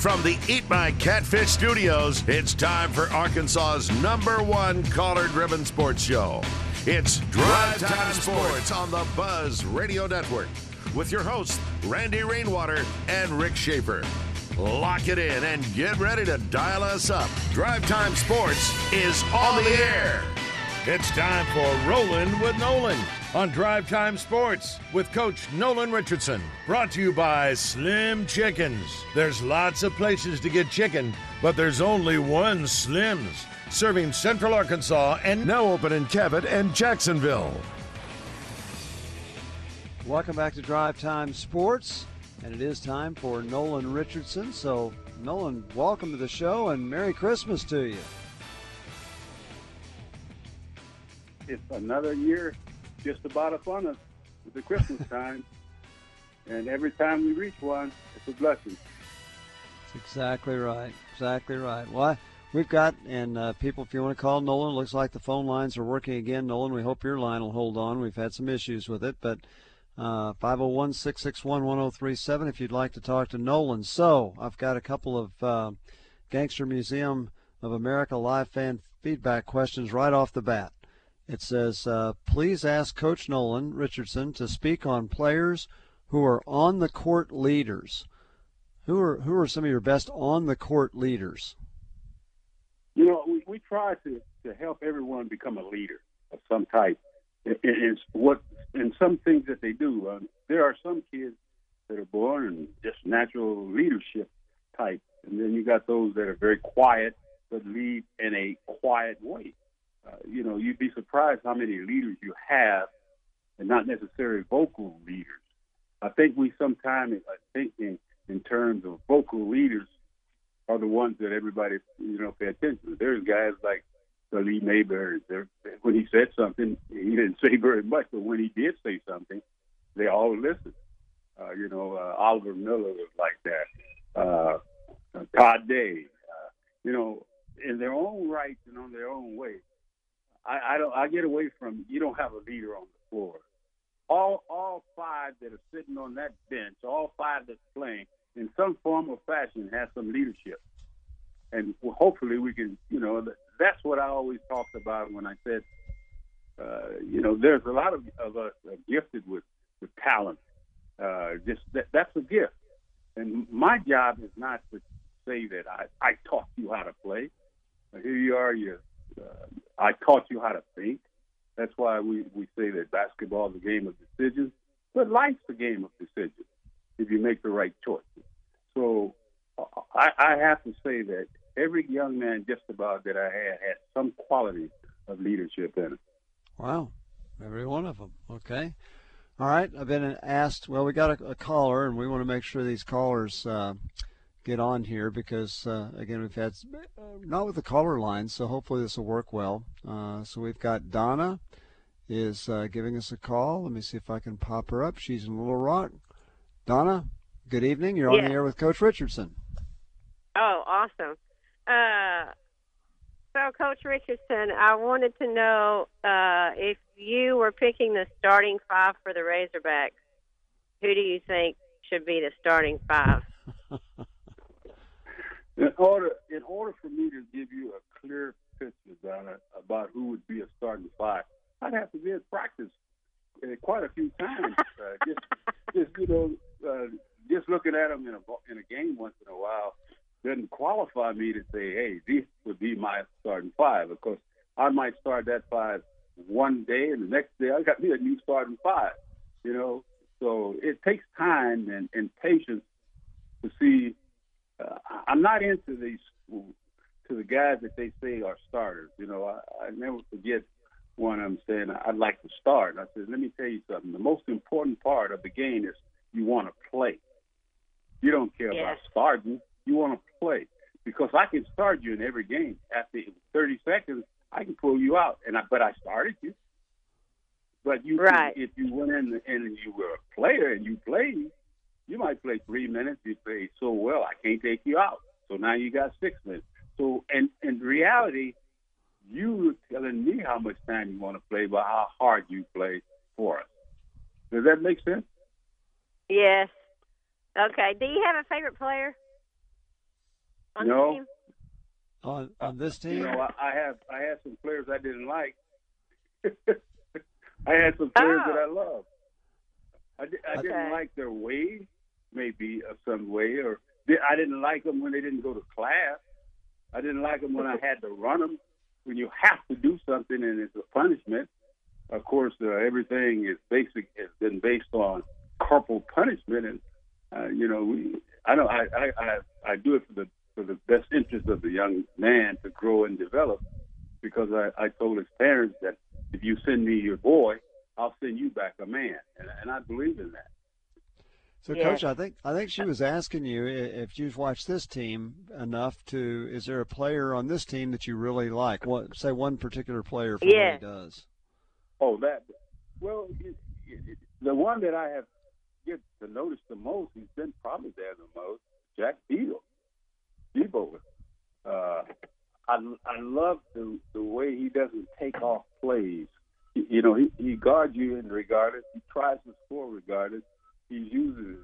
From the Eat My Catfish studios, it's time for Arkansas's number one caller driven sports show. It's Drive Time Sports on the Buzz Radio Network with your hosts, Randy Rainwater and Rick Schaefer. Lock it in and get ready to dial us up. Drive Time Sports is on the air. It's time for Rolling with Nolan on Drive Time Sports with Coach Nolan Richardson. Brought to you by Slim Chickens. There's lots of places to get chicken, but there's only one Slim's, serving Central Arkansas and now open in Cabot and Jacksonville. Welcome back to Drive Time Sports, and it is time for Nolan Richardson. So, Nolan, welcome to the show and Merry Christmas to you. it's another year just about upon us with the Christmas time. and every time we reach one, it's a blessing. That's exactly right. Exactly right. Well, we've got, and uh, people, if you want to call Nolan, looks like the phone lines are working again. Nolan, we hope your line will hold on. We've had some issues with it, but uh, 501 661 1037 if you'd like to talk to Nolan. So, I've got a couple of uh, Gangster Museum of America live fan feedback questions right off the bat. It says, uh, please ask Coach Nolan Richardson to speak on players who are on the court leaders. Who are who are some of your best on the court leaders? You know, we, we try to, to help everyone become a leader of some type. It's what in some things that they do. Uh, there are some kids that are born and just natural leadership type, and then you got those that are very quiet but lead in a quiet way. Uh, you know, you'd be surprised how many leaders you have, and not necessarily vocal leaders. I think we sometimes thinking in terms of vocal leaders are the ones that everybody you know pay attention to. There's guys like Lee Mayberry. There, when he said something, he didn't say very much, but when he did say something, they all listened. Uh, you know, uh, Oliver Miller was like that. Uh, Todd Day. Uh, you know, in their own rights and on their own way, I, I don't. I get away from. You don't have a leader on the floor. All all five that are sitting on that bench, all five that's playing, in some form or fashion, has some leadership, and hopefully we can. You know, that's what I always talked about when I said, uh, you know, there's a lot of, of us gifted with with talent. Uh, just that, that's a gift, and my job is not to say that I I taught you how to play. Here you are, you're uh, I taught you how to think. That's why we, we say that basketball is a game of decisions, but life's a game of decisions if you make the right choices. So I, I have to say that every young man just about that I had had some quality of leadership in it. Wow, every one of them. Okay. All right. I've been asked. Well, we got a, a caller, and we want to make sure these callers uh, get on here because uh, again we've had not with the caller line, so hopefully this will work well. Uh, so we've got Donna is uh, giving us a call. Let me see if I can pop her up. She's in Little Rock. Donna, good evening. You're on the air with Coach Richardson. Oh, awesome. Uh, so, Coach Richardson, I wanted to know uh, if you were picking the starting five for the Razorbacks, who do you think should be the starting five? In order, in order for me to give you a clear picture, Donna, about who would be a starting five, I'd have to be in practice uh, quite a few times. uh, just, just you know, uh, just looking at them in a in a game once in a while doesn't qualify me to say, hey, this would be my starting five. Of course, I might start that five one day, and the next day I got me a new starting five. You know, so it takes time and, and patience to see uh, I'm not into these to the guys that they say are starters. You know, I, I never forget one of them saying, "I'd like to start." And I said, "Let me tell you something. The most important part of the game is you want to play. You don't care Yeah. about starting. You want to play because I can start you in every game. After 30 seconds, I can pull you out, and I, but I started you. But you, Right. if you went in and you were a player and you played, you might play three minutes. You play so well, I can't take you out. So now you got six minutes. So, and in reality, you were telling me how much time you want to play, but how hard you play for us. Does that make sense? Yes. Okay. Do you have a favorite player on No. On on this team, You know, I, I have I had some players I didn't like. I had some players Oh. that I loved. I, I Okay. didn't like their way, maybe of some way, or I didn't like them when they didn't go to class. I didn't like them when I had to run them. When you have to do something and it's a punishment, of course, uh, everything is basic has been based on corporal punishment, and uh, you know, we, I know I, I I I do it for the for the best interest of the young man to grow and develop, because I I told his parents that if you send me your boy, I'll send you back a man, and, and I believe in that. So, Yeah. coach, I think I think she was asking you if you've watched this team enough to. Is there a player on this team that you really like? What say one particular player for Yeah. what he does? Oh, that. Well, it, it, the one that I have get to notice the most, he's been probably there the most. Jack Beadle, Devo. Uh, I I love the the way he doesn't take off plays. He- You know, he he guards you in regardless. He tries to score regardless. He uses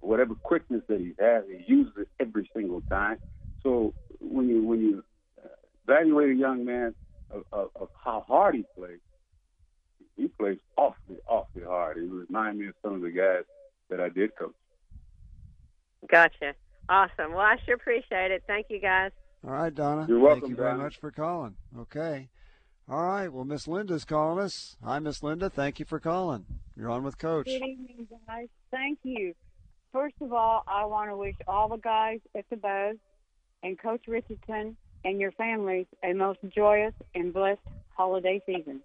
whatever quickness that he has. He uses it every single time. So when you when you uh, evaluate a young man of, of, of how hard he plays, he plays awfully, awfully hard. He reminds me of some of the guys that I did coach. Gotcha. Awesome. Well, I sure appreciate it. Thank you, guys. All right, Donna. You're welcome, Thank you very much for calling. Okay. All right. Well, Miss Linda's calling us. Hi, Miss Linda. Thank you for calling. You're on with Coach. Good evening, guys. Thank you. First of all, I want to wish all the guys at the Buzz and Coach Richardson and your families a most joyous and blessed holiday season.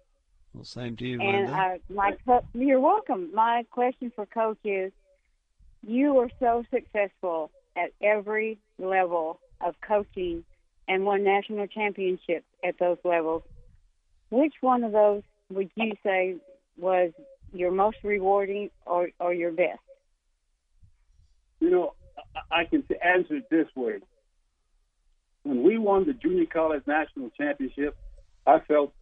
Well, same to you, And Linda. I, my co- you're welcome. My question for Coach is: You were so successful at every level of coaching and won national championships at those levels. Which one of those would you say was your most rewarding or, or your best? You know, I, can answer it this way. When we won the junior college national championship, I felt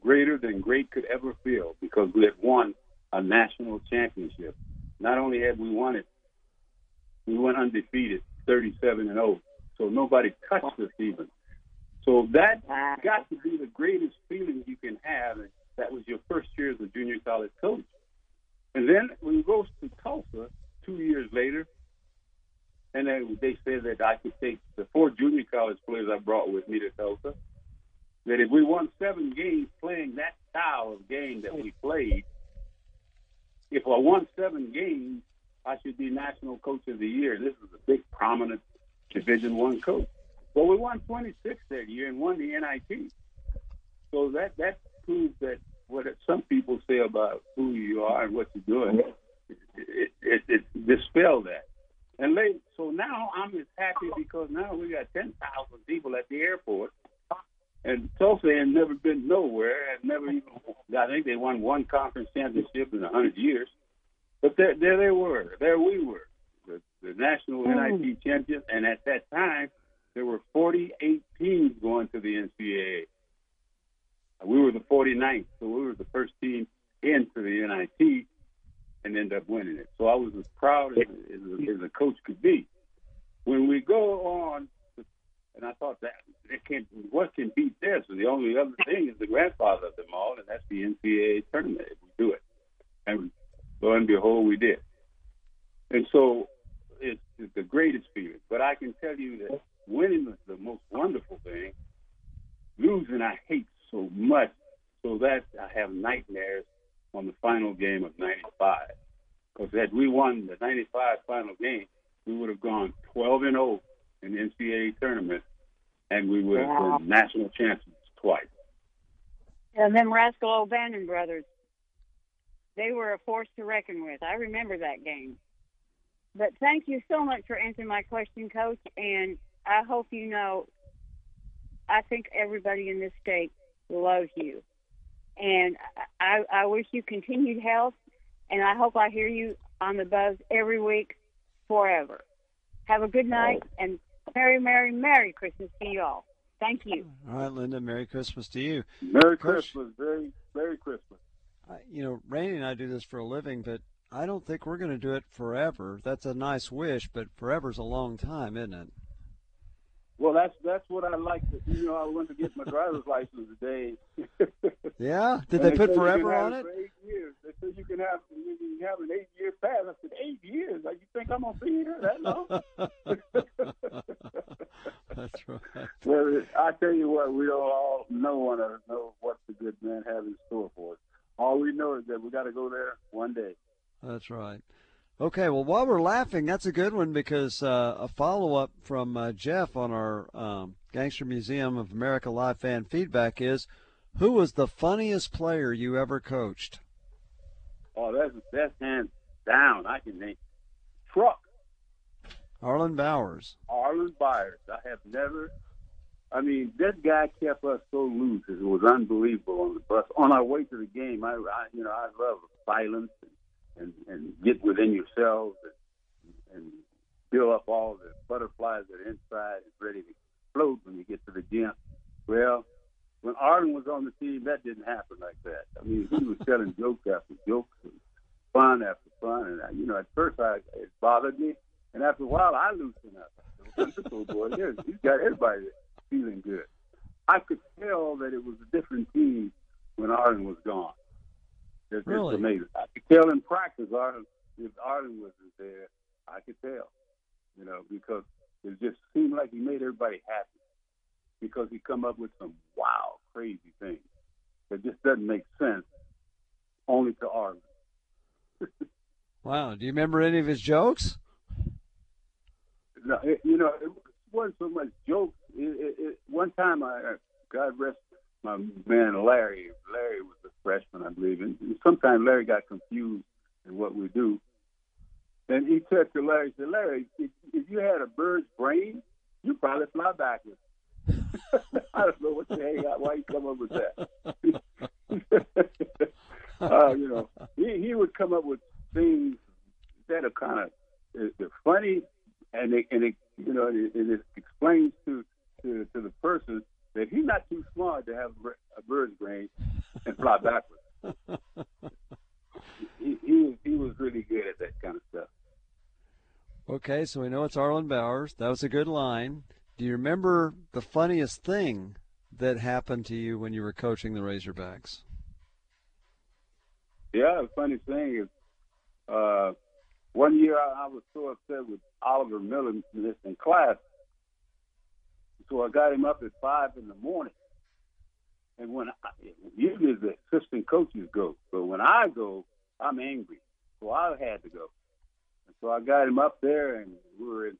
greater than great could ever feel because we had won a national championship. Not only had we won it, we went undefeated, 37 and 0. So nobody touched us even. So that got to be the greatest feeling you can have. And that was your first year as a junior college coach. And then we rose to Tulsa two years later, and then they said that I could take the four junior college players I brought with me to Tulsa. That if we won seven games playing that style of game that we played, if I won seven games, I should be national coach of the year. This is a big, prominent Division One coach. Well, we won 26 that year and won the NIT. So that that proves that what some people say about who you are and what you're doing, it, it, it, it dispel that. And late, so now I'm just happy because now we got 10,000 people at the airport. And Tulsa had never been nowhere, had never even, I think they won one conference championship in a 100 years. But there, there they were. There we were, the, the national NIT hmm. champions. And at that time, there were 48 teams going to the NCAA. We were the 49th, so we were the first team into the NIT and ended up winning it. So I was as proud as, as, as a coach could be. When we go on, and I thought that it can what can beat this? And the only other thing is the grandfather of them all, and that's the NCAA tournament if we do it. And lo and behold, we did. And so it's, it's the greatest feeling. But I can tell you that winning is the most wonderful thing. Losing, I hate so much, so that I have nightmares on the final game of '95. Because had we won the '95 final game, we would have gone 12 and 0 in the NCAA tournament, and we would have Wow. been national champions twice. And them Rascal O'Bannon brothers, they were a force to reckon with. I remember that game. But thank you so much for answering my question, Coach. And I hope you know, I think everybody in this state loves you. And I, I wish you continued health. And I hope I hear you on the buzz every week forever. Have a good night and Merry, Merry, Merry Christmas to you all. Thank you. All right, Linda. Merry Christmas to you. Merry Coach- Christmas. Very, Merry Christmas. I, you know, Randy and I do this for a living, but I don't think we're going to do it forever. That's a nice wish, but forever's a long time, isn't it? Well, that's that's what I like. To, you know, I went to get my driver's license today. Yeah. Did And they put forever on it? Eight years. They said you can have you can have an eight year pass. I said eight years. Like you think I'm gonna be here that long? That's right. well, I tell you what, we don't all no one of us know what the good man has in store for us. All we know is that we got to go there one day. That's right. Okay, well, while we're laughing, that's a good one because uh, a follow up from uh, Jeff on our um, Gangster Museum of America live fan feedback is who was the funniest player you ever coached? Oh, that's that's hands down. I can name truck. Arlyn Bowers. Arlyn Byers. I have never. I mean, this guy kept us so loose. It was unbelievable on the bus. On our way to the game, I, I you know, I love silence and, and, and get within yourselves and, and fill up all the butterflies that are inside and ready to explode when you get to the gym. Well, when Arlyn was on the team, that didn't happen like that. I mean, he was telling jokes after jokes and fun after fun. And, I, you know, at first I, it bothered me. And after a while, I loosened up. I said, "This old boy, he's got everybody feeling good. I could tell that it was a different team when Arlyn was gone. It's, Really? it's amazing. I could tell in practice, Arlyn, if Arlyn wasn't there, I could tell, you know, because it just seemed like he made everybody happy because he come up with some wow, crazy things that just doesn't make sense only to Arlyn. Wow. Do you remember any of his jokes? No, it, you know, it wasn't so much jokes. It, it, it, one time, I God rest my man Larry. Larry was a freshman, I believe, and sometimes Larry got confused in what we do. And he said to Larry, said, Larry, if, if you had a bird's brain, you'd probably fly backwards. I don't know what the hell, why you come up with that. uh, you know, he, he would come up with things that are kind of they're funny, and it, and it you know, it, it explains to, to to the person that he's not too smart to have a bird's brain and fly backwards. he, he he was really good at that kind of stuff. Okay, so we know it's Arlyn Bowers. That was a good line. Do you remember the funniest thing that happened to you when you were coaching the Razorbacks? Yeah, the funny thing is, uh, one year I, I was so upset with Oliver Miller in class, so I got him up at five in the morning. And when I, usually the assistant coaches go, but when I go, I'm angry, so I had to go. And so I got him up there, and we were in,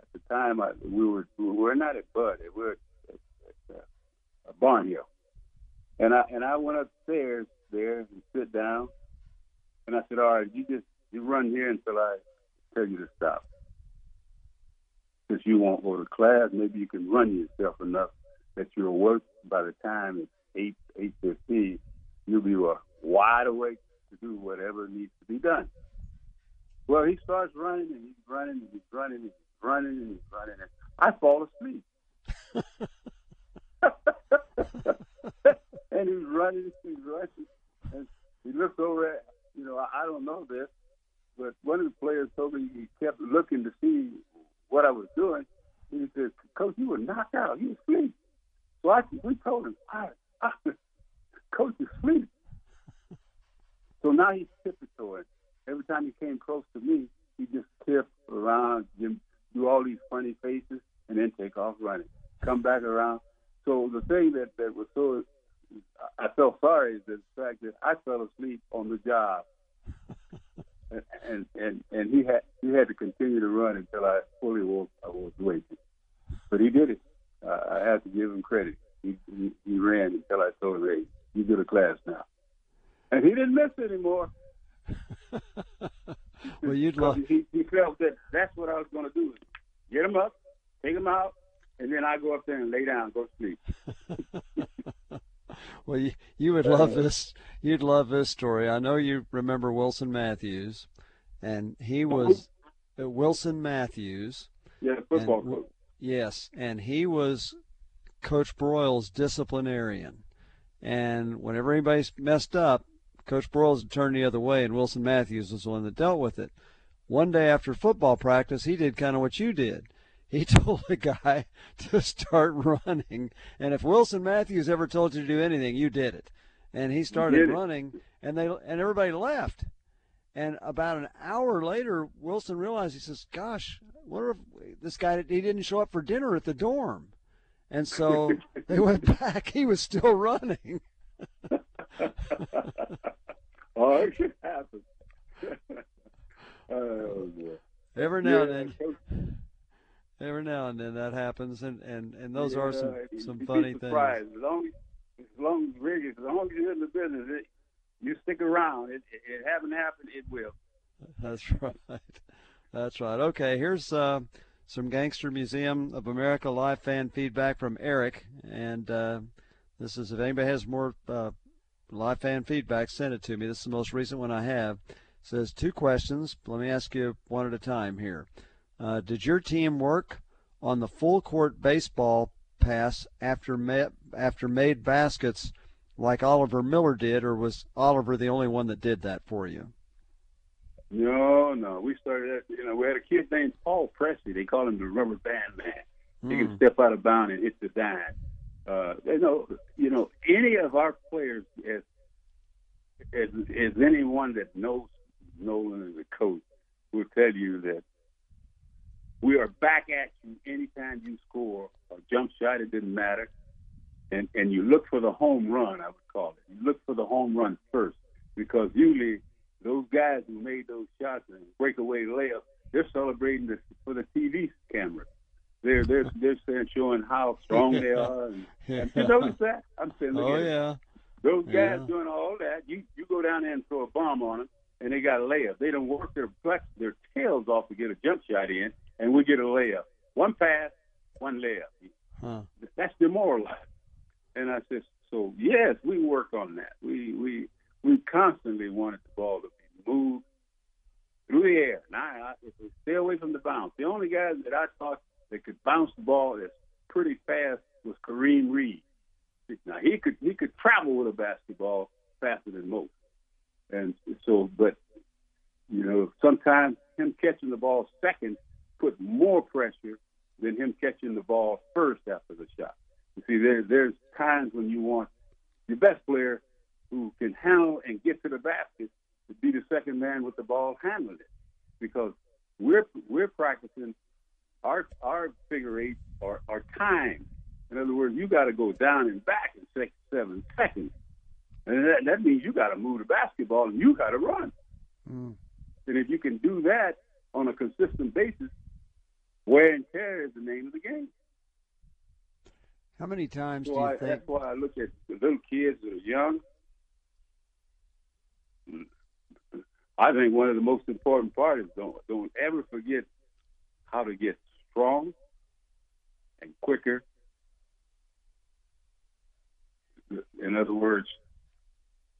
at the time I, we were we were not at Bud, we were at, at, uh, Barnhill, and I and I went upstairs there and sit down, and I said, "All right, you just you run here until I tell you to stop. Since you won't go to class, maybe you can run yourself enough that you'll work by the time it's eight eight fifteen. You'll be wide awake to do whatever needs to be done." Well, he starts running and he's running and he's running and he's running and he's running and I fall asleep. and he's running, he's running, and he looks over at, you know, I don't know this, but one of the players told me he kept looking to see what I was doing. He said, Coach, you were knocked out. You were asleep. So I, we told him, I, I, Coach is asleep. So now he's tiptoeing. Every time he came close to me, he just tip around, do all these funny faces, and then take off running. Come back around. So the thing that, that was so I felt sorry is the fact that I fell asleep on the job, and and and he had he had to continue to run until I fully woke I was awake. But he did it. Uh, I have to give him credit. He, he he ran until I told him, "Hey, you go to class now," and he didn't miss anymore. Well, you'd love he, he felt that that's what I was going to do: get him up, take him out, and then I go up there and lay down, go to sleep. well, you, you would love this. You'd love this story. I know you remember Wilson Matthews, and he was uh, Wilson Matthews. Yeah, football and, coach. Yes, and he was Coach Broyles' disciplinarian. And whenever anybody's messed up, Coach Broyles would turn the other way, and Wilson Matthews was the one that dealt with it. One day after football practice, he did kind of what you did. He told the guy to start running, and if Wilson Matthews ever told you to do anything, you did it. And he started running, and they and everybody left. And about an hour later, Wilson realized he says, "Gosh, what if this guy he didn't show up for dinner at the dorm?" And so they went back. He was still running. oh, it should happen. oh, boy. Every now yeah, and then. Every now and then that happens, and, and, and those yeah, are some some funny things. As long as, long as Rick, as long as you're in the business, it, you stick around. It, it, it haven't happened. It will. That's right. That's right. Okay, here's uh, some Gangster Museum of America live fan feedback from Eric, and uh, this is if anybody has more uh, live fan feedback, send it to me. This is the most recent one I have. It says two questions. Let me ask you one at a time here. Uh, did your team work on the full court baseball pass after ma- after made baskets like Oliver Miller did, or was Oliver the only one that did that for you? No, no. We started. you know, we had a kid named Paul Presley. They called him the Rubber Band Man. Mm. He can hmm. step out of bounds and hit the dime. Uh, you know, you know, any of our players, as as, as anyone that knows Nolan as a coach, will tell you that we are back at you anytime you score a jump shot. It didn't matter, and and you look for the home run. I would call it. You look for the home run first because usually those guys who made those shots and breakaway layups, they're celebrating this for the TV camera. They're they're they're saying showing how strong they are. And, and you notice that? I'm saying, oh yeah. It. Those guys yeah. doing all that. You you go down there and throw a bomb on them, and they got a layup. They don't work their flex their tails off to get a jump shot in, and we get a layup. One pass, one layup. Huh. That's demoralizing. And I said, so yes, we work on that. We we we constantly wanted the ball to be moved through the air. Now, I, stay away from the bounce. The only guys that I thought that could bounce the ball that's pretty fast was Kareem Reed. Now he could he could travel with a basketball faster than most, and so but you know sometimes him catching the ball second put more pressure than him catching the ball first after the shot. You see, there there's times when you want your best player who can handle and get to the basket to be the second man with the ball handling it, because we're we're practicing our our figure eight are, are timed. In other words, you got to go down and back in six seven seconds, and that that means you got to move the basketball and you got to run. Mm. And if you can do that on a consistent basis, wear and tear is the name of the game. How many times so do you I, think? That's why I look at the little kids that are young. I think one of the most important parts is don't don't ever forget how to get strong and quicker. In other words,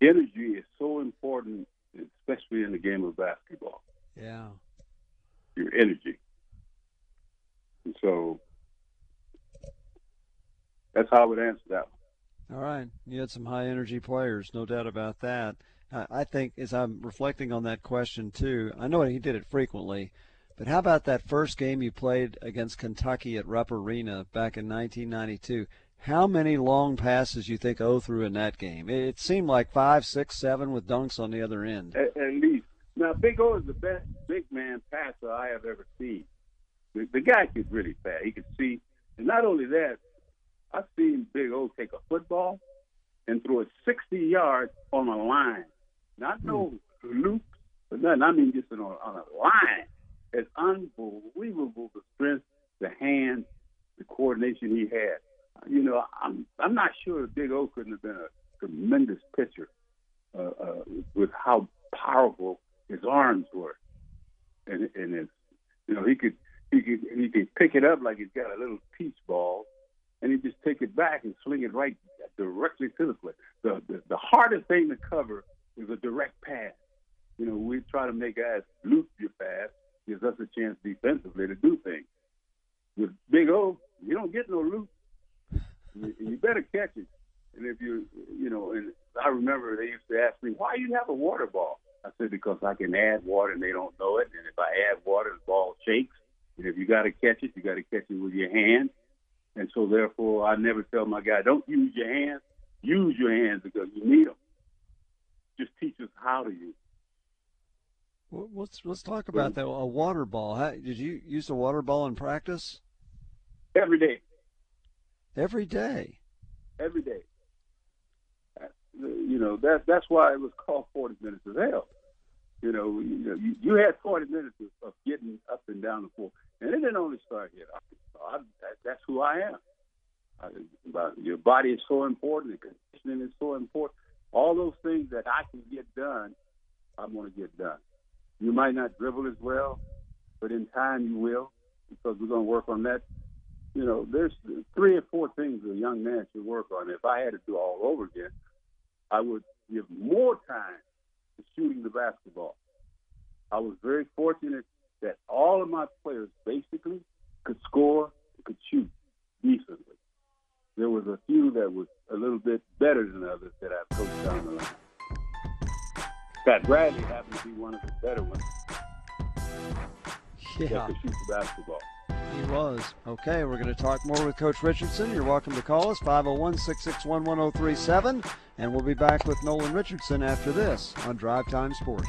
energy is so important, especially in the game of basketball. Yeah. Your energy. And so that's how I would answer that. All right. You had some high energy players, no doubt about that. I think as I'm reflecting on that question too, I know he did it frequently, but how about that first game you played against Kentucky at Rupp Arena back in 1992? How many long passes you think O threw in that game? It seemed like five, six, seven with dunks on the other end. At, at least. Now, Big O is the best big man passer I have ever seen. The, the guy could really pass. He could see. And not only that, I've seen Big O take a football and throw it 60 yards on a line not no loops, but nothing. I mean just on, on a line. It's unbelievable the strength, the hands, the coordination he had. You know, I'm I'm not sure Big O couldn't have been a tremendous pitcher uh, uh, with how powerful his arms were and, and his You know, he could he could pick it up like he's got a little peach ball, and he just take it back and swing it right directly to the plate. The, the the hardest thing to cover is a direct pass. You know, we try to make guys loop your pass, gives us a chance defensively to do things. With Big O, you don't get no loop. You, you better catch it. And if you, you know, and I remember they used to ask me, why you have a water ball? I said, because I can add water and they don't know it. And if I add water, the ball shakes. And if you got to catch it, you got to catch it with your hands. And so, therefore, I never tell my guy, don't use your hands. Use your hands because you need them. Just teach us how to use. Well, let's let's talk about that. A water ball. How, did you use a water ball in practice? Every day. Every day. Every day. You know that that's why it was called 40 minutes of hell. You know, you, know, you, you had 40 minutes of, of getting up and down the floor, and it didn't only start here. I, I, that's who I am. I, your body is so important, and conditioning is so important. All those things that I can get done, I'm going to get done. You might not dribble as well, but in time you will, because we're going to work on that. You know, there's three or four things a young man should work on. If I had to do all over again, I would give more time to shooting the basketball. I was very fortunate that all of my players basically could score, could shoot decently. There was a few that was a little bit better than others that I've coached down the line. Pat Bradley happened to be one of the better ones. Yeah. That could shoot the basketball. He was. Okay, we're going to talk more with Coach Richardson. You're welcome to call us, 501 661 1037. And we'll be back with Nolan Richardson after this on Drive Time Sports.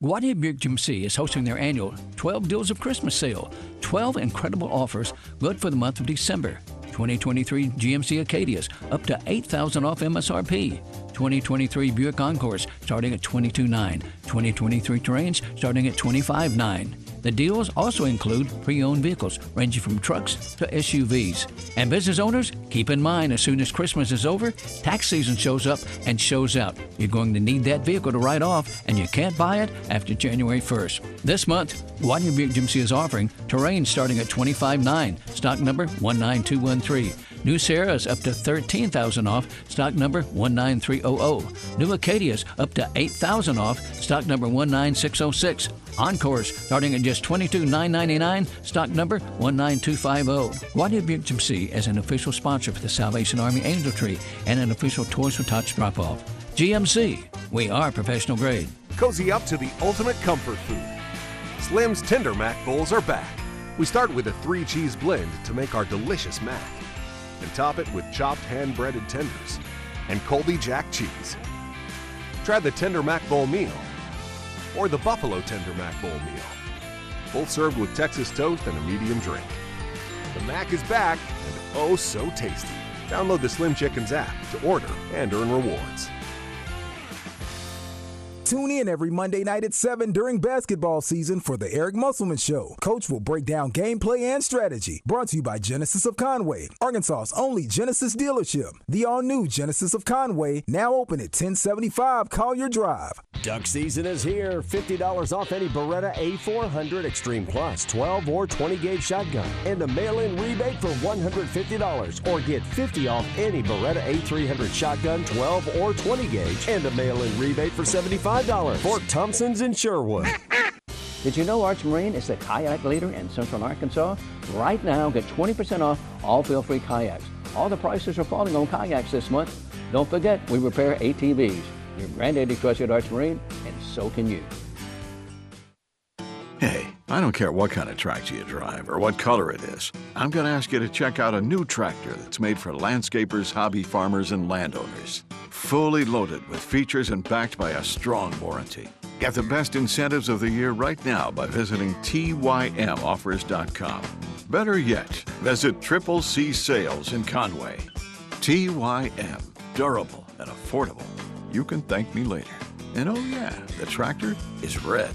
Gwatney Buick GMC is hosting their annual 12 Deals of Christmas sale. 12 incredible offers good for the month of December. 2023 GMC Acadias up to 8000 off MSRP. 2023 Buick Encores starting at 22.9. 2023 Terrains starting at 25.9. The deals also include pre owned vehicles ranging from trucks to SUVs. And business owners, keep in mind as soon as Christmas is over, tax season shows up and shows out. You're going to need that vehicle to write off, and you can't buy it after January 1st. This month, Gwatney Buick GMC is offering Terrain starting at 25.9, stock number 19213. New Sierras up to 13,000 off, stock number 19300. New Acadias up to 8,000 off, stock number 19606. Encores starting at just $22,999, stock number 19250. Gwatney Buick GMC as an official sponsor for the Salvation Army Angel Tree and an official Toys for Tots drop off. GMC, we are professional grade. Cozy up to the ultimate comfort food. Slim's Tender Mac Bowls are back. We start with a three cheese blend to make our delicious mac and top it with chopped hand breaded tenders and Colby Jack cheese. Try the Tender Mac Bowl meal or the Buffalo Tender Mac Bowl meal. Both served with Texas toast and a medium drink. The Mac is back and oh so tasty. Download the Slim Chickens app to order and earn rewards. Tune in every Monday night at 7 during basketball season for the Eric Musselman Show. Coach will break down gameplay and strategy. Brought to you by Genesis of Conway, Arkansas's only Genesis dealership. The all new Genesis of Conway, now open at 1075 Collier Drive. Duck season is here. $50 off any Beretta A400 Extreme Plus, 12 or 20 gauge shotgun, and a mail in rebate for $150. Or get 50 off any Beretta A300 shotgun, 12 or 20 gauge, and a mail in rebate for $75. Fort Thompson's in Sherwood. Did you know Arch Marine is the kayak leader in Central Arkansas? Right now, get 20% off all feel-free kayaks. All the prices are falling on kayaks this month. Don't forget, we repair ATVs. Your granddaddy trusted Arch Marine, and so can you. Hey, I don't care what kind of tractor you drive or what color it is. I'm going to ask you to check out a new tractor that's made for landscapers, hobby farmers, and landowners. Fully loaded with features and backed by a strong warranty. Get the best incentives of the year right now by visiting TYMOffers.com. Better yet, visit Triple C Sales in Conway. TYM, durable and affordable. You can thank me later. And oh, yeah, the tractor is red.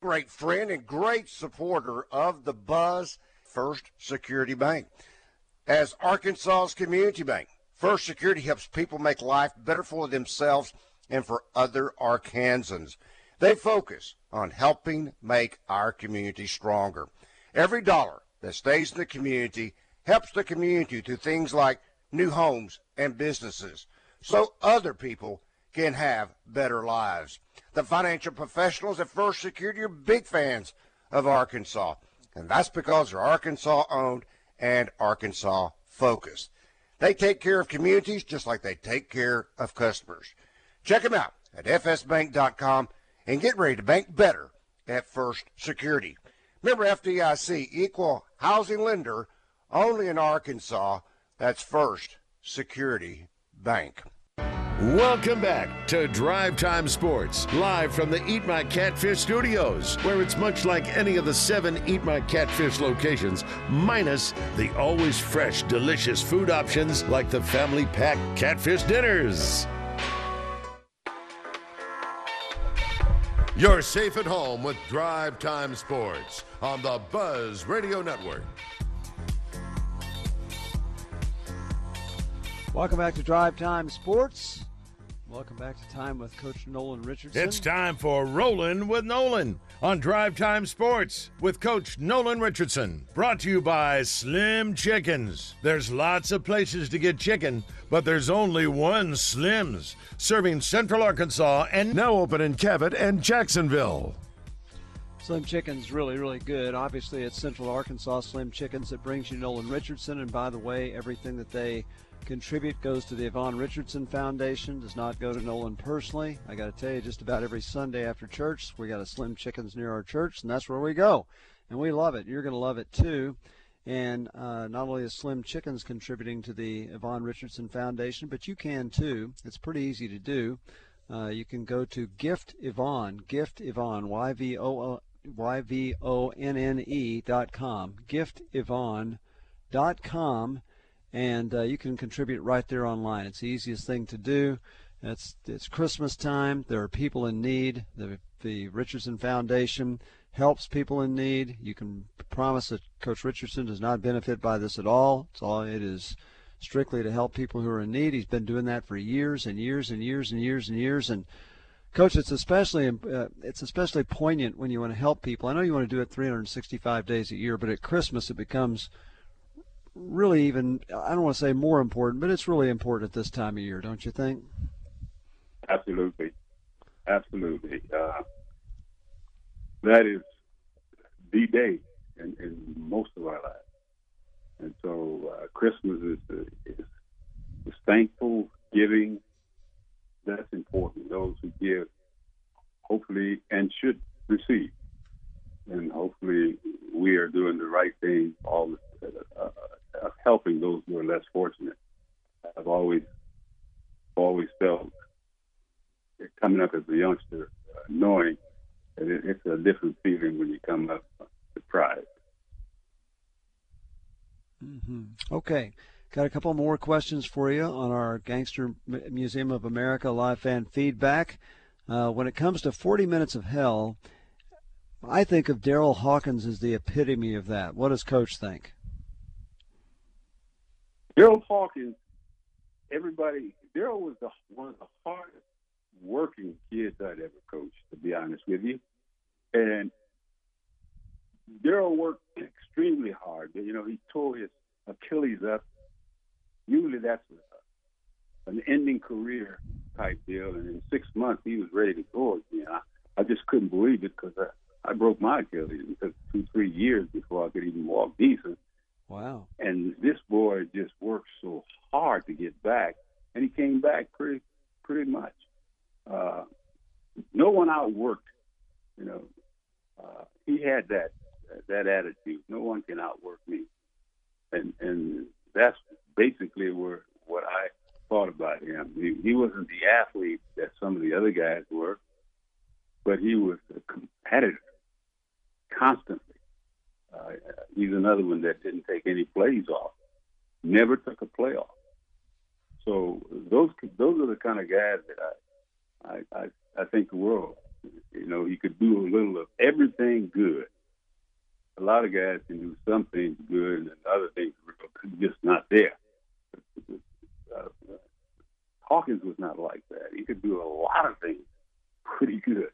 Great friend and great supporter of the Buzz First Security Bank. As Arkansas's community bank, First Security helps people make life better for themselves and for other Arkansans. They focus on helping make our community stronger. Every dollar that stays in the community helps the community through things like new homes and businesses so other people can have better lives. The financial professionals at First Security are big fans of Arkansas, and that's because they're Arkansas owned and Arkansas focused. They take care of communities just like they take care of customers. Check them out at fsbank.com and get ready to bank better at First Security. Remember FDIC, equal housing lender, only in Arkansas. That's First Security Bank. Welcome back to Drive Time Sports, live from the Eat My Catfish studios, where it's much like any of the seven Eat My Catfish locations, minus the always fresh, delicious food options like the family pack catfish dinners. You're safe at home with Drive Time Sports on the Buzz Radio Network. Welcome back to Drive Time Sports. Welcome back to Time with Coach Nolan Richardson. It's time for Rolling with Nolan on Drive Time Sports with Coach Nolan Richardson. Brought to you by Slim Chickens. There's lots of places to get chicken, but there's only one Slim's, serving Central Arkansas and now open in Cabot and Jacksonville. Slim Chicken's really, really good. Obviously, it's Central Arkansas Slim Chickens that brings you Nolan Richardson. And by the way, everything that they contribute goes to the Yvonne Richardson Foundation, does not go to Nolan personally. I got to tell you, just about every Sunday after church, we got a Slim Chickens near our church, and that's where we go. And we love it. You're going to love it too. And uh, not only is Slim Chickens contributing to the Yvonne Richardson Foundation, but you can too. It's pretty easy to do. Uh, you can go to Gift Yvonne, Gift Yvonne, Y V O Y V O N N E dot com, Gift Yvonne dot com and uh, you can contribute right there online. It's the easiest thing to do. It's it's Christmas time. There are people in need. The the Richardson Foundation helps people in need. You can promise that Coach Richardson does not benefit by this at all. It's all it is strictly to help people who are in need. He's been doing that for years and years and years and years and years. And Coach, it's especially uh, it's especially poignant when you want to help people. I know you want to do it 365 days a year, but at Christmas it becomes really even I don't want to say more important, but it's really important at this time of year, don't you think? Absolutely, absolutely. Uh, that is the day in, in, most of our lives, and so uh, Christmas is, is is thankful, giving. That's important. Those who give, hopefully, and should receive, and hopefully, we are doing the right thing all uh, of helping those who are less fortunate. I've always always felt coming up as a youngster, uh, knowing that it, it's a different feeling when you come up surprised. Mm-hmm. Okay. Got a couple more questions for you on our Gangster Museum of America live fan feedback. Uh, when it comes to 40 Minutes of Hell, I think of Darrell Hawkins as the epitome of that. What does Coach think? Darrell Hawkins, everybody, Darrell was the, one of the hardest working kids I'd ever coached, to be honest with you. And Darrell worked extremely hard. You know, he tore his Achilles up. Usually that's an ending career type deal, and in six months he was ready to go again. I, I just couldn't believe it because I, I broke my Achilles. It took two, three years before I could even walk decent. Wow. And this boy just worked so hard to get back, and he came back pretty, pretty much. Uh, no one outworked. You know, uh, he had that that attitude. No one can outwork me, and and that's basically where what I thought about him. He, he wasn't the athlete that some of the other guys were, but he was a competitor constantly. Uh, he's another one that didn't take any plays off, never took a play off. So those those are the kind of guys that I I I, I think the world. You know, he could do a little of everything good. A lot of guys can do some things good and other things just not there. Uh, Hawkins was not like that. He could do a lot of things pretty good.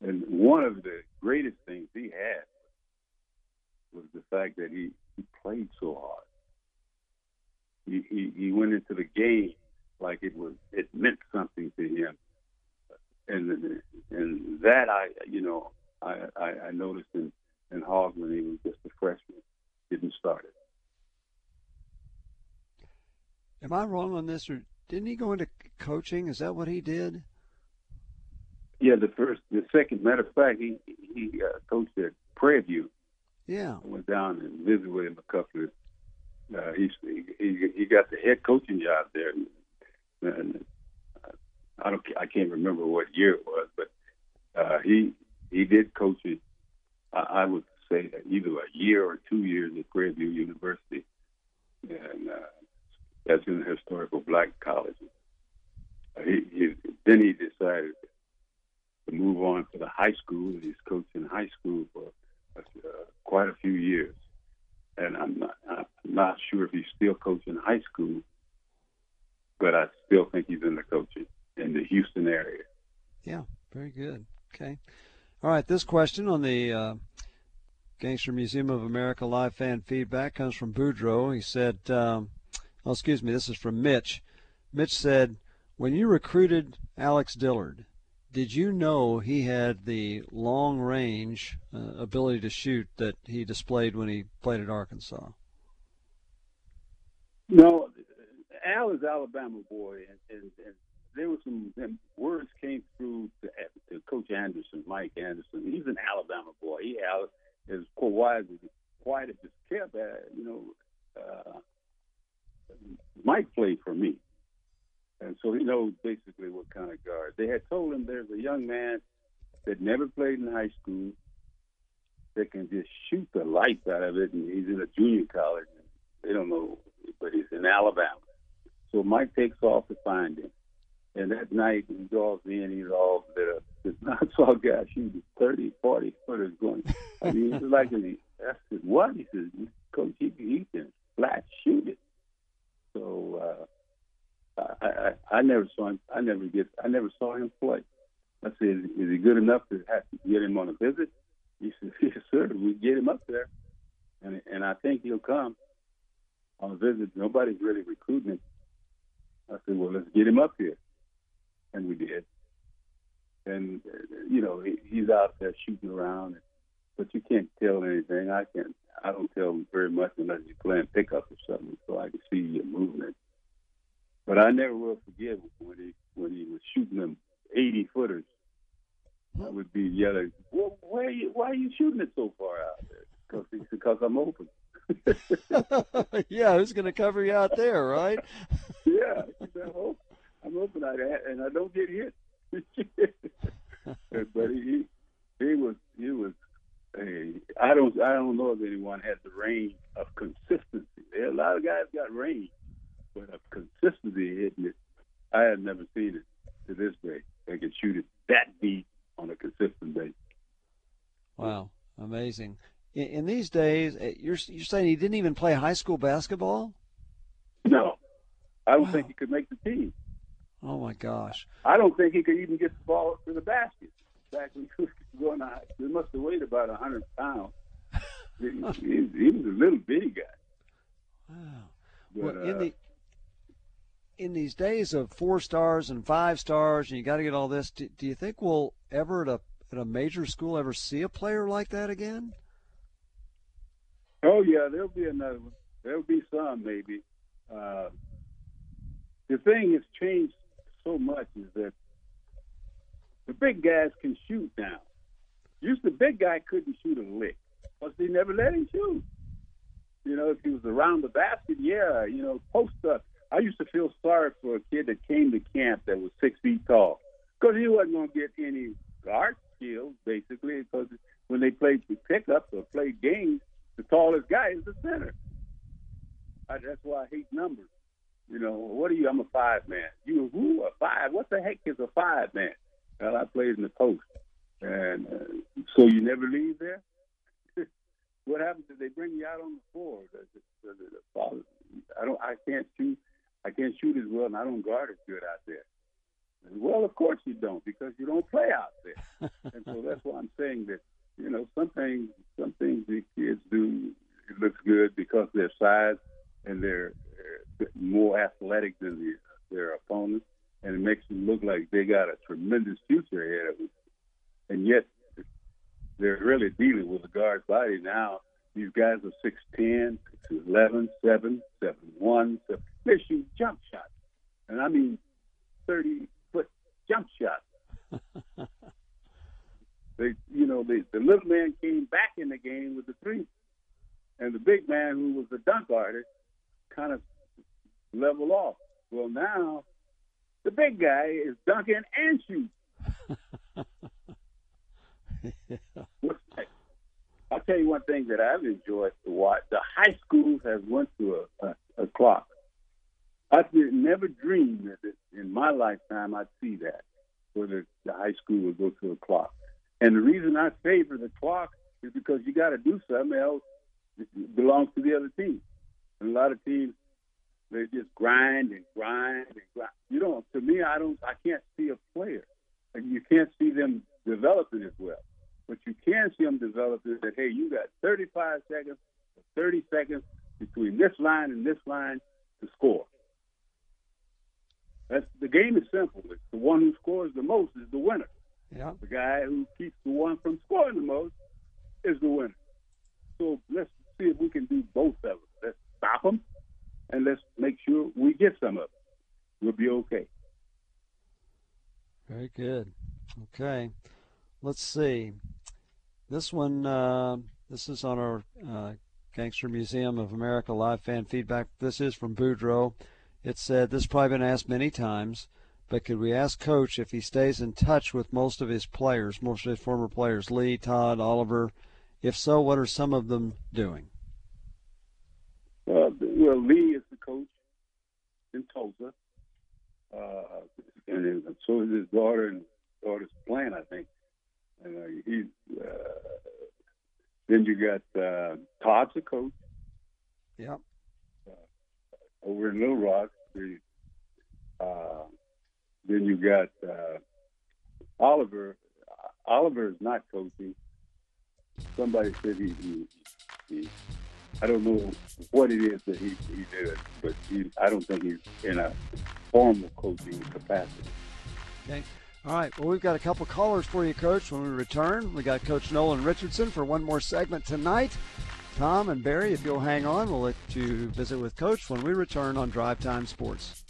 And one of the greatest things he had was the fact that he, he played so hard. He, he he went into the game like it was it meant something to him, and and that I you know I I, I noticed in in Hogg when he was just a freshman, didn't start it. Am I wrong on this, or didn't he go into coaching? Is that what he did? Yeah, the first, the second. Matter of fact, he he uh, coached at Prairie View. Yeah, I went down and visited with him a couple of. Uh, he, he he got the head coaching job there, and, and I don't I can't remember what year it was, but uh, he he did coach it. I, I would say either a year or two years at Prairie University, and uh, that's in the historical black college. Uh, he, he then he decided to move on to the high school. He's coached in high school for uh, quite a few years, and I'm not I'm not sure if he's still coaching high school, but I still think he's in the coaching in the Houston area. Yeah, very good. Okay. All right, this question on the uh, Gangster Museum of America live fan feedback comes from Boudreaux. He said, um, oh, excuse me, this is from Mitch. Mitch said, when you recruited Alex Dillard, did you know he had the long range uh, ability to shoot that he displayed when he played at Arkansas? No, Al is Alabama boy, and, and, and there was some words came through to, to, Coach Anderson, Mike Anderson. He's an Alabama boy. He Al is quiet quiet as kept. Uh, you know, uh, Mike played for me, and so he knows basically what kind of guard. They had told him there's a young man that never played in high school that can just shoot the lights out of it, and he's in a junior college. They don't know, but he's in Alabama. So Mike takes off to find him. And that night, he goes in, he's all lit up. Saw a guy shooting 30, 40 footers going. I mean, it's like, he, I said, what? He says, Coach, he, he can flat shoot it. So uh, I, I, I never saw him. I never get. I never saw him play. I said, is, is he good enough to have to get him on a visit? He said, yes, sir. We get him up there, and and I think he'll come on a visit. Nobody's really recruiting him. I said, well, let's get him up here and we did. And you know, he, he's out there shooting around, but you can't tell anything. I can't. I don't tell very much unless he's playing pickup or something, so I can see your movement. But I never will forget when he when he was shooting them eighty footers. I would be yelling, well, "Why are you, why are you shooting it so far out there?" Because because I'm open. yeah, who's going to cover you out there, right? yeah, I'm open. I'm open at that, and I don't get hit. but he he was he was a I don't I don't know if anyone had the range of consistency. There a lot of guys got range, but of consistency hitting it, I had never seen it to this day. They could shoot it that deep on a consistent basis. Wow, amazing! In, in these days, eh, you're you're saying he didn't even play high school basketball? No, I don't wow. think he could make the team. Oh my gosh! I don't think he could even get the ball to the basket. Back when he was going out, he must have weighed about hundred pounds. he, he, he was a little bitty guy. Wow. But, well, in uh, the in these days of four stars and five stars, and you got to get all this. Do, do you think we'll ever at a at a major school ever see a player like that again? Oh yeah, there'll be another one. There'll be some maybe. Uh, the thing has changed so much is that the big guys can shoot now. Used the big guy couldn't shoot a lick, because they never let him shoot. You know, if he was around the basket, yeah, you know, post up. I used to feel sorry for a kid that came to camp that was six feet tall, because he wasn't going to get any guard skills, basically, because when they played the pickups or played games, the tallest guy is the center. I, that's why I hate numbers. You know, what are you? I'm a five man. You who? A five? What the heck is a five man? Well, I played in the post, and uh, so you never leave there. what happens if they bring you out on the floor? I don't. I can't shoot. I can't shoot as well, and I don't guard as good out there. Well, of course you don't, because you don't play out there. and so that's why I'm saying that you know some things, some things the kids do it looks good because their size and they're more athletic than the, their opponents, and it makes them look like they got a tremendous future ahead of them. And yet, they're really dealing with a guard's body now. These guys are 6'10", 6'11", 7, 7, 1, 7. They shoot jump shots. And I mean 30-foot jump shots. they, you know, they, the little man came back in the game with the three. And the big man, who was the dunk artist, kind of level off. Well, now the big guy is dunking and shooting. That? I'll tell you one thing that I've enjoyed to watch. The high schools have went through a, a, a clock. I did never dream that in my lifetime I'd see that, where the, high school would go to a clock. And the reason I favor the clock is because you got to do something else. It belongs to the other team. And a lot of teams, they just grind and grind and grind. You don't. To me, I don't. I can't see a player. And you can't see them developing as well. But you can see them developing that. Hey, you got 35 seconds, 30 seconds between this line and this line to score. That's the game is simple. It's the one who scores the most is the winner. Yeah. The guy who keeps the one from scoring the most is the winner. So let's see if we can do both of them. Let's stop them, and let's make sure we get some of them. We'll be okay. Very good. Okay. Let's see. This one, uh, this is on our uh, Gangster Museum of America live fan feedback. This is from Boudreaux. It said, this has probably been asked many times, but could we ask Coach if he stays in touch with most of his players, most of his former players, Lee, Todd, Oliver? If so, what are some of them doing? Uh, well, Lee is the coach in Tulsa, uh, and so is his daughter and daughter's playing, I think. And uh, he's uh, then you got uh, Todd's the coach. Yep. Over in Little Rock, the, uh, then you got uh, Oliver. Oliver is not coaching. Somebody said he, he, he I don't know what it is that he, he did, but he, I don't think he's in a formal coaching capacity. Okay. All right. Well, we've got a couple callers for you, Coach. When we return, we got Coach Nolan Richardson for one more segment tonight. Tom and Barry, if you'll hang on, we'll let you visit with Coach when we return on Drive Time Sports.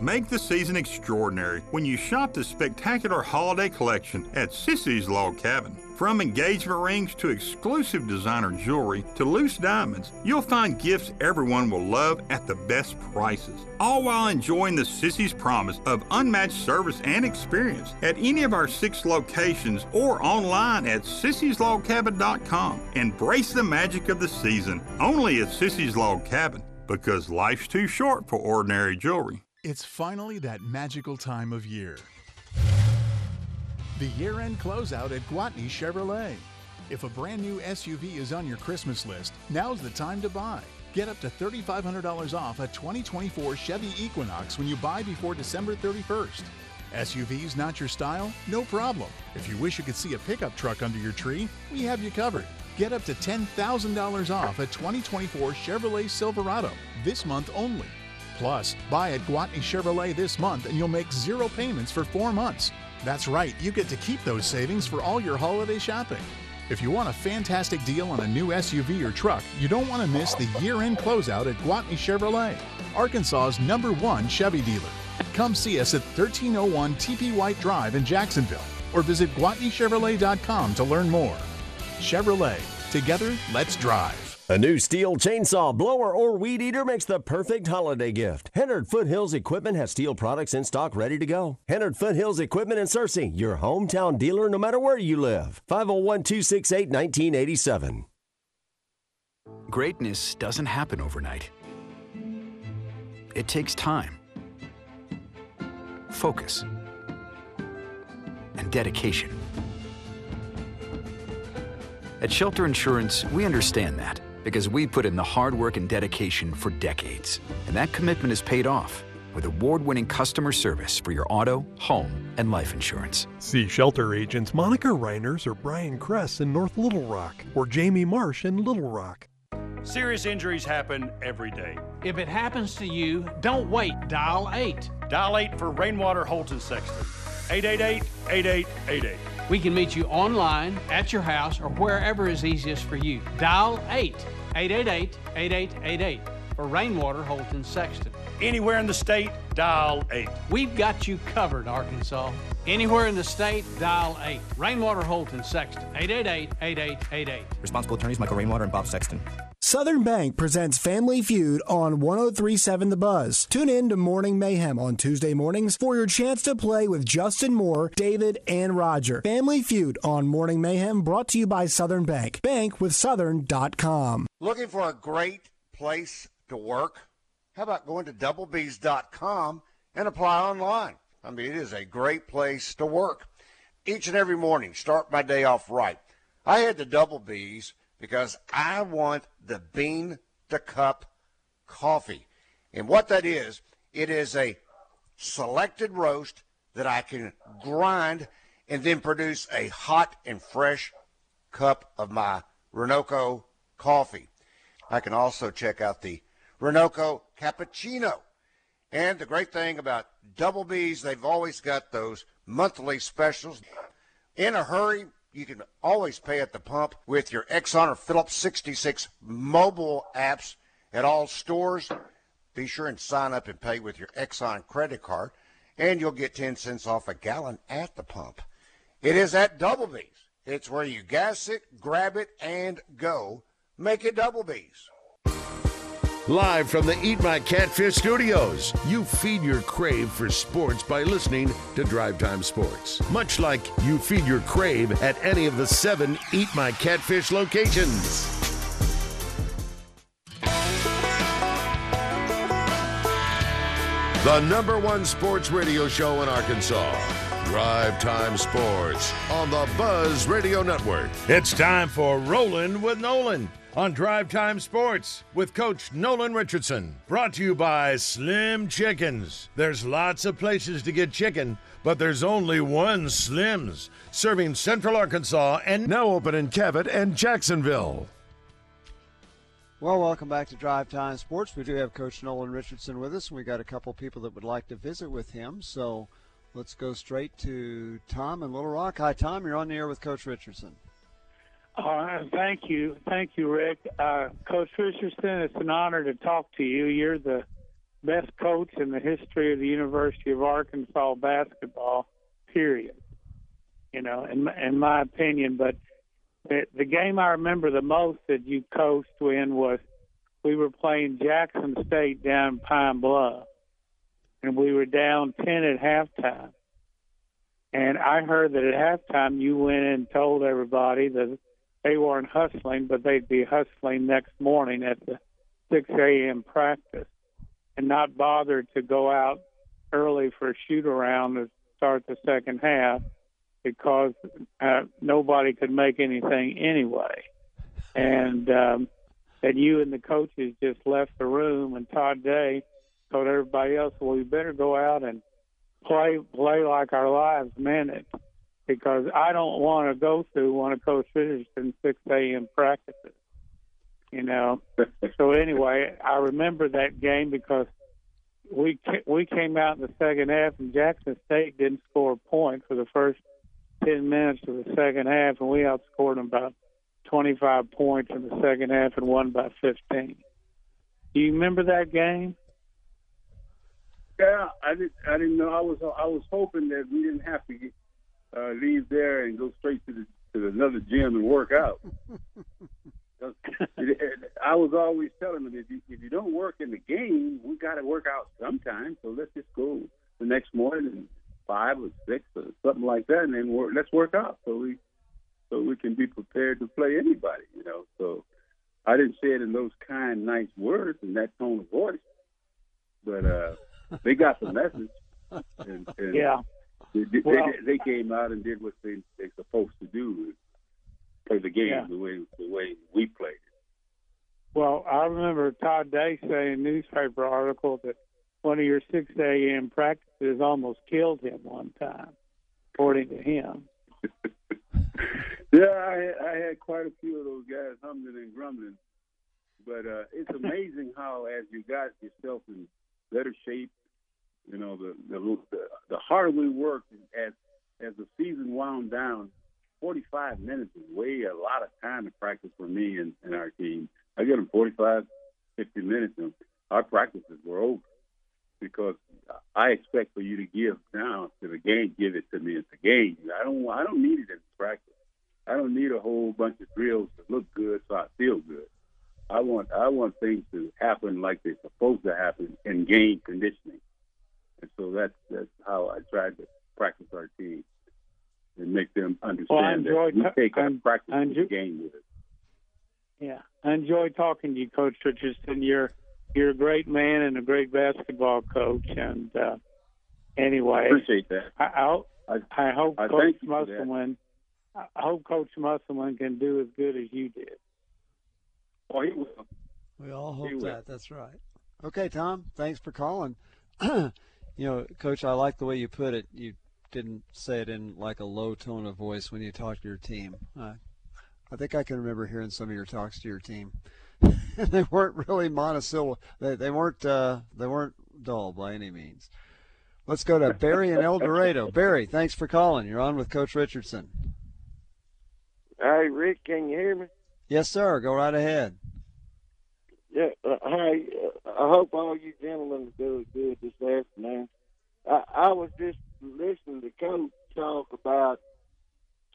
Make the season extraordinary when you shop the spectacular holiday collection at Sissy's Log Cabin. From engagement rings to exclusive designer jewelry to loose diamonds, you'll find gifts everyone will love at the best prices. All while enjoying the Sissy's promise of unmatched service and experience at any of our six locations or online at sissyslogcabin.com. Embrace the magic of the season only at Sissy's Log Cabin because life's too short for ordinary jewelry. It's finally that magical time of year. The year end closeout at Gwatney Chevrolet. If a brand new SUV is on your Christmas list, now's the time to buy. Get up to $3,500 off a 2024 Chevy Equinox when you buy before December 31st. SUVs not your style? No problem. If you wish you could see a pickup truck under your tree, we have you covered. Get up to $10,000 off a 2024 Chevrolet Silverado this month only. Plus, buy at Gwatney Chevrolet this month and you'll make zero payments for four months. That's right, you get to keep those savings for all your holiday shopping. If you want a fantastic deal on a new SUV or truck, you don't want to miss the year end closeout at Gwatney Chevrolet, Arkansas's number one Chevy dealer. Come see us at 1301 TP White Drive in Jacksonville or visit GwatneyChevrolet.com to learn more. Chevrolet, together, let's drive. A new Stihl chainsaw, blower, or weed eater makes the perfect holiday gift. Hennard Foothills Equipment has Stihl products in stock ready to go. Hennard Foothills Equipment in Searcy, your hometown dealer no matter where you live. 501 268 1987. Greatness doesn't happen overnight, it takes time, focus, and dedication. At Shelter Insurance, we understand that because we put in the hard work and dedication for decades. And that commitment is paid off with award winning customer service for your auto, home, and life insurance. See shelter agents Monica Reiners or Brian Kress in North Little Rock or Jamie Marsh in Little Rock. Serious injuries happen every day. If it happens to you, don't wait. Dial 8. Dial 8 for Rainwater Holton Sexton. 888 8888. We can meet you online, at your house, or wherever is easiest for you. Dial 8 888 8888 for Rainwater Holton Sexton. Anywhere in the state, dial 8. We've got you covered, Arkansas. Anywhere in the state, dial 8. Rainwater Holton Sexton. 888 8888. Responsible attorneys Michael Rainwater and Bob Sexton. Southern Bank presents Family Feud on 1037 The Buzz. Tune in to Morning Mayhem on Tuesday mornings for your chance to play with Justin Moore, David, and Roger. Family Feud on Morning Mayhem brought to you by Southern Bank. Bankwithsouthern.com. Looking for a great place to work? How about going to doublebees.com and apply online? I mean, it is a great place to work. Each and every morning, start my day off right. I head to Double B's because I want the bean to cup coffee. And what that is, it is a selected roast that I can grind and then produce a hot and fresh cup of my Renoco coffee. I can also check out the Renoco cappuccino. And the great thing about Double B's, they've always got those monthly specials. In a hurry, you can always pay at the pump with your Exxon or Phillips 66 mobile apps at all stores. Be sure and sign up and pay with your Exxon credit card, and you'll get 10 cents off a gallon at the pump. It is at Double B's. It's where you gas it, grab it, and go. Make it Double B's. Live from the Eat My Catfish studios, you feed your crave for sports by listening to Drive Time Sports. Much like you feed your crave at any of the seven Eat My Catfish locations. The number one sports radio show in Arkansas. Drive Time Sports on the Buzz Radio Network. It's time for Rolling with Nolan on Drive Time Sports with Coach Nolan Richardson. Brought to you by Slim Chickens. There's lots of places to get chicken, but there's only one Slim's, serving Central Arkansas and now open in Cabot and Jacksonville. Well, welcome back to Drive Time Sports. We do have Coach Nolan Richardson with us, and we got a couple people that would like to visit with him. So let's go straight to Tom in Little Rock. Hi, Tom. You're on the air with Coach Richardson. Uh, thank you. Thank you, Rick. Uh, coach Richardson, it's an honor to talk to you. You're the best coach in the history of the University of Arkansas basketball, period. You know, in, in my opinion. But the, the game I remember the most that you coached in was we were playing Jackson State down Pine Bluff, and we were down 10 at halftime. And I heard that at halftime you went and told everybody that they weren't hustling, but they'd be hustling next morning at the 6 a.m. practice and not bothered to go out early for a shoot around to start the second half because uh, nobody could make anything anyway. And um, that you and the coaches just left the room, and Todd Day told everybody else, "Well, we better go out and play play like our lives meant it." Because I don't want to go through one of Coach Richardson's 6 a.m. practices, you know. so anyway, I remember that game because we ca- we came out in the second half, and Jackson State didn't score a point for the first ten minutes of the second half, and we outscored them by twenty five points in the second half and won by fifteen. Do you remember that game? Yeah, I didn't. I didn't know. I was. I was hoping that we didn't have to get, uh, leave there and go straight to the to another gym and work out. I was always telling them if you if you don't work in the game, we got to work out sometime. So let's just go the next morning at five or six or something like that, and then work, let's work out so we so we can be prepared to play anybody. You know. So I didn't say it in those kind, nice words and that tone of voice, but uh, they got the message. And, and Yeah. They, they, Well- they came out and did what they they supposed to do, play the game Yeah. the way the way we played. It. Well, I remember Todd Day saying a newspaper article that one of your 6 a.m. practices almost killed him one time, according to him. Yeah, I had, I had quite a few of those guys humbling and grumbling, but uh, it's amazing how as you got yourself in better shape, you know, the the the, we worked as as the season wound down. Forty five minutes is way a lot of time to practice for me and, and our team. I get them 45, 50 minutes, and our practices were over because I expect for you to give now to the game. Give it to me at the game. I don't. I don't need it in practice. I don't need a whole bunch of drills to look good so I feel good. I want. I want things to happen like they're supposed to happen in game conditioning, and so that's that's how I tried to practice our team and make them understand Well, that we enjoyed- take our I'm- practice I'm the game with us. Yeah, I enjoy talking to you, Coach Richardson. You're you're a great man and a great basketball coach. And uh, anyway, Appreciate that. I, I, hope- I, I hope I Coach thank you for that. Musselman. I hope Coach Musselman can do as good as you did. Oh, he will. We all He hope will. that. That's right. Okay, Tom. Thanks for calling. you know, Coach, I like the way you put it. You didn't say it in like a low tone of voice when you talked to your team. Uh, I think I can remember hearing some of your talks to your team. they weren't really monosyllable. They, they weren't. Uh, they weren't dull by any means. Let's go to Barry in El Dorado. Barry, thanks for calling. You're on with Coach Richardson. Hey, Rick, can you hear me? Yes, sir. Go right ahead. Yeah. Uh, hey, uh, I hope all you gentlemen doing good this afternoon. I, I was just listening to Coach talk about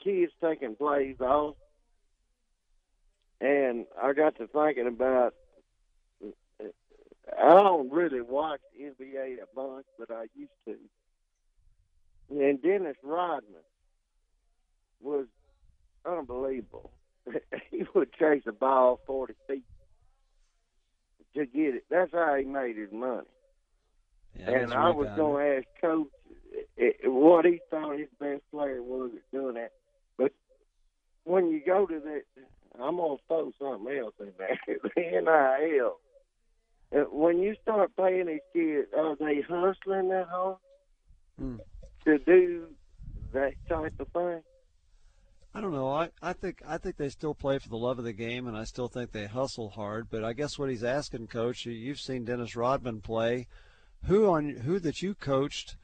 kids taking plays off, and I got to thinking about. I don't really watch NBA a bunch, but I used to. And Dennis Rodman was unbelievable. he would chase a ball 40 feet to get it. That's how he made his money. Yeah, and I was going to ask Coach eh, eh, what he thought his best player was at doing that. But when you go to that, I'm going to throw something else in there. the NIL. Uh, When you start paying these kids, are they hustling that hard Hmm. to do that type of thing? I don't know. I, I think I think they still play for the love of the game, and I still think they hustle hard. But I guess what he's asking, Coach, you- you've seen Dennis Rodman play. Who on who that you coached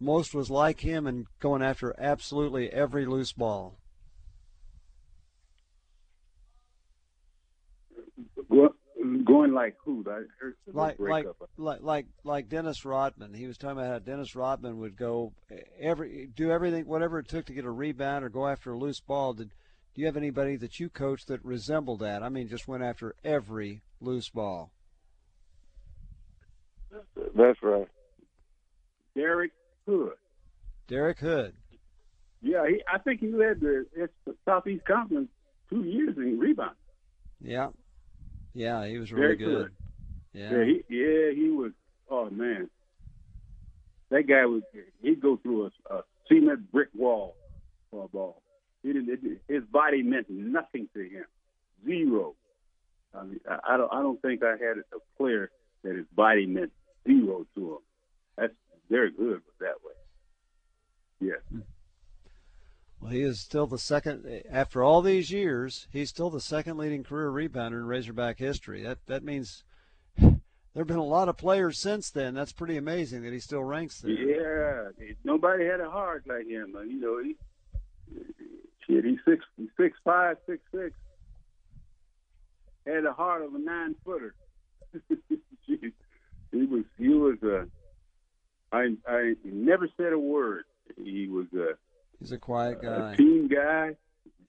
most was like him and going after absolutely every loose ball? Go- Going like who? I heard Like like like like like Dennis Rodman. He was talking about how Dennis Rodman would go every do everything whatever it took to get a rebound or go after a loose ball. Did do you have anybody that you coached that resembled that? I mean, just went after every loose ball. That's right. Derek Hood. Derek Hood. Yeah, he, I think he led the, it's the Southeast Conference two years in rebound. Yeah, yeah, he was really Derek good. Hood. Yeah, Yeah, he yeah he was. Oh man, that guy was. He'd go through a, a cement brick wall for a ball. He didn't. It, his body meant nothing to him. Zero. I mean, I, I don't I don't think I had a player that his body meant zero to him. That's very good that way. Yeah. Hmm. Well, he is still the second after all these years. He's still the second leading career rebounder in Razorback history. That that means there have been a lot of players since then. That's pretty amazing that he still ranks there. Yeah, nobody had a heart like him. You know, he shit. He's six, six five, six six. Had the heart of a nine footer. he was he was a. Uh, I I never said a word. He was a. He's a quiet guy. A team guy.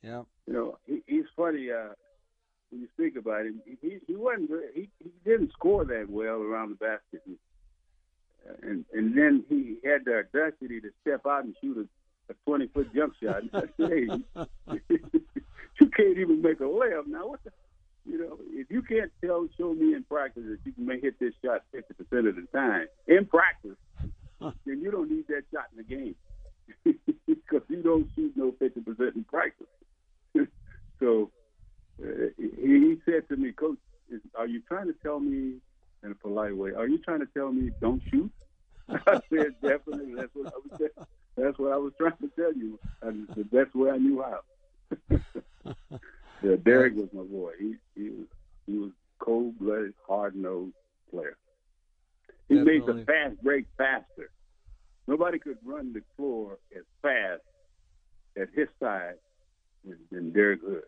Yeah. You know, he, he's funny. Uh, when you speak about him, he he wasn't he he didn't score that well around the basket, and and, and then he had the audacity to step out and shoot a, a twenty foot jump shot. hey, you can't even make a layup now. What the, you know, if you can't tell, show me in practice that you can make hit this shot fifty percent of the time in practice, then you don't need that shot in the game because you don't shoot no fifty percent in practice. so uh, he, said to me, Coach, is, are you trying to tell me in a polite way? Are you trying to tell me don't shoot? I said definitely. That's what I was. That's what I was trying to tell you. And the best way I knew how. yeah, Derek was my boy. He he was he was cold blooded, hard nosed player. He definitely. made the fast break faster. Nobody could run the floor as fast at his side than Derek Hood.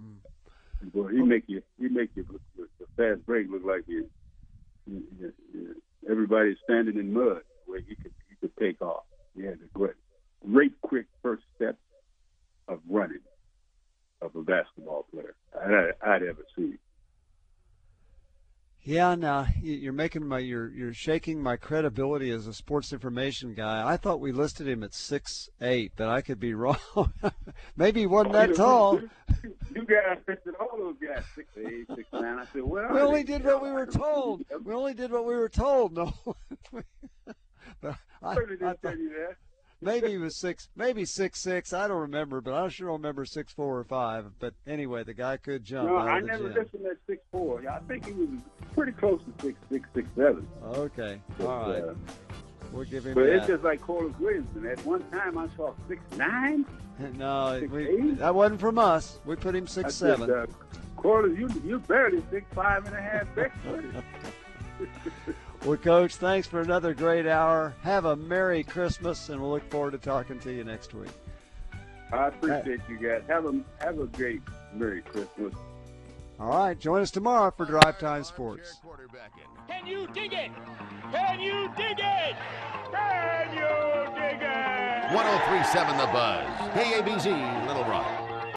Mm. Boy, he make you he make you the fast break look like you, you, you, everybody's standing in mud where he could he could take off. He had a great, great quick first step of running of a basketball player I'd, I'd ever seen. Yeah, now you're making my you're you're shaking my credibility as a sports information guy. I thought we listed him at six eight, but I could be wrong. Maybe he wasn't that tall. You guys listed all those guys six eight, six nine. I said, well, we only did what we were told. We only did what we were told. No, but I, I, didn't I tell you that maybe he was six, maybe six six. I don't remember, but I sure don't remember six four or five. But anyway, the guy could jump. No, I never gym. listened at six four. I think he was pretty close to six six six seven. Okay, but, all right. Uh, we'll give him. But that. it's just like Corliss Williamson. At one time, I saw six nine. no, six, we, that wasn't from us. We put him six I seven. Just, uh, Corliss, you you barely six five and a half. Well, Coach, thanks for another great hour. Have a Merry Christmas, and we'll look forward to talking to you next week. I appreciate you guys. Have a have a great Merry Christmas. All right, join us tomorrow for Drive Time Sports. Can you dig it? Can you dig it? Can you dig it? 1037 The Buzz. KABZ, Little Rock.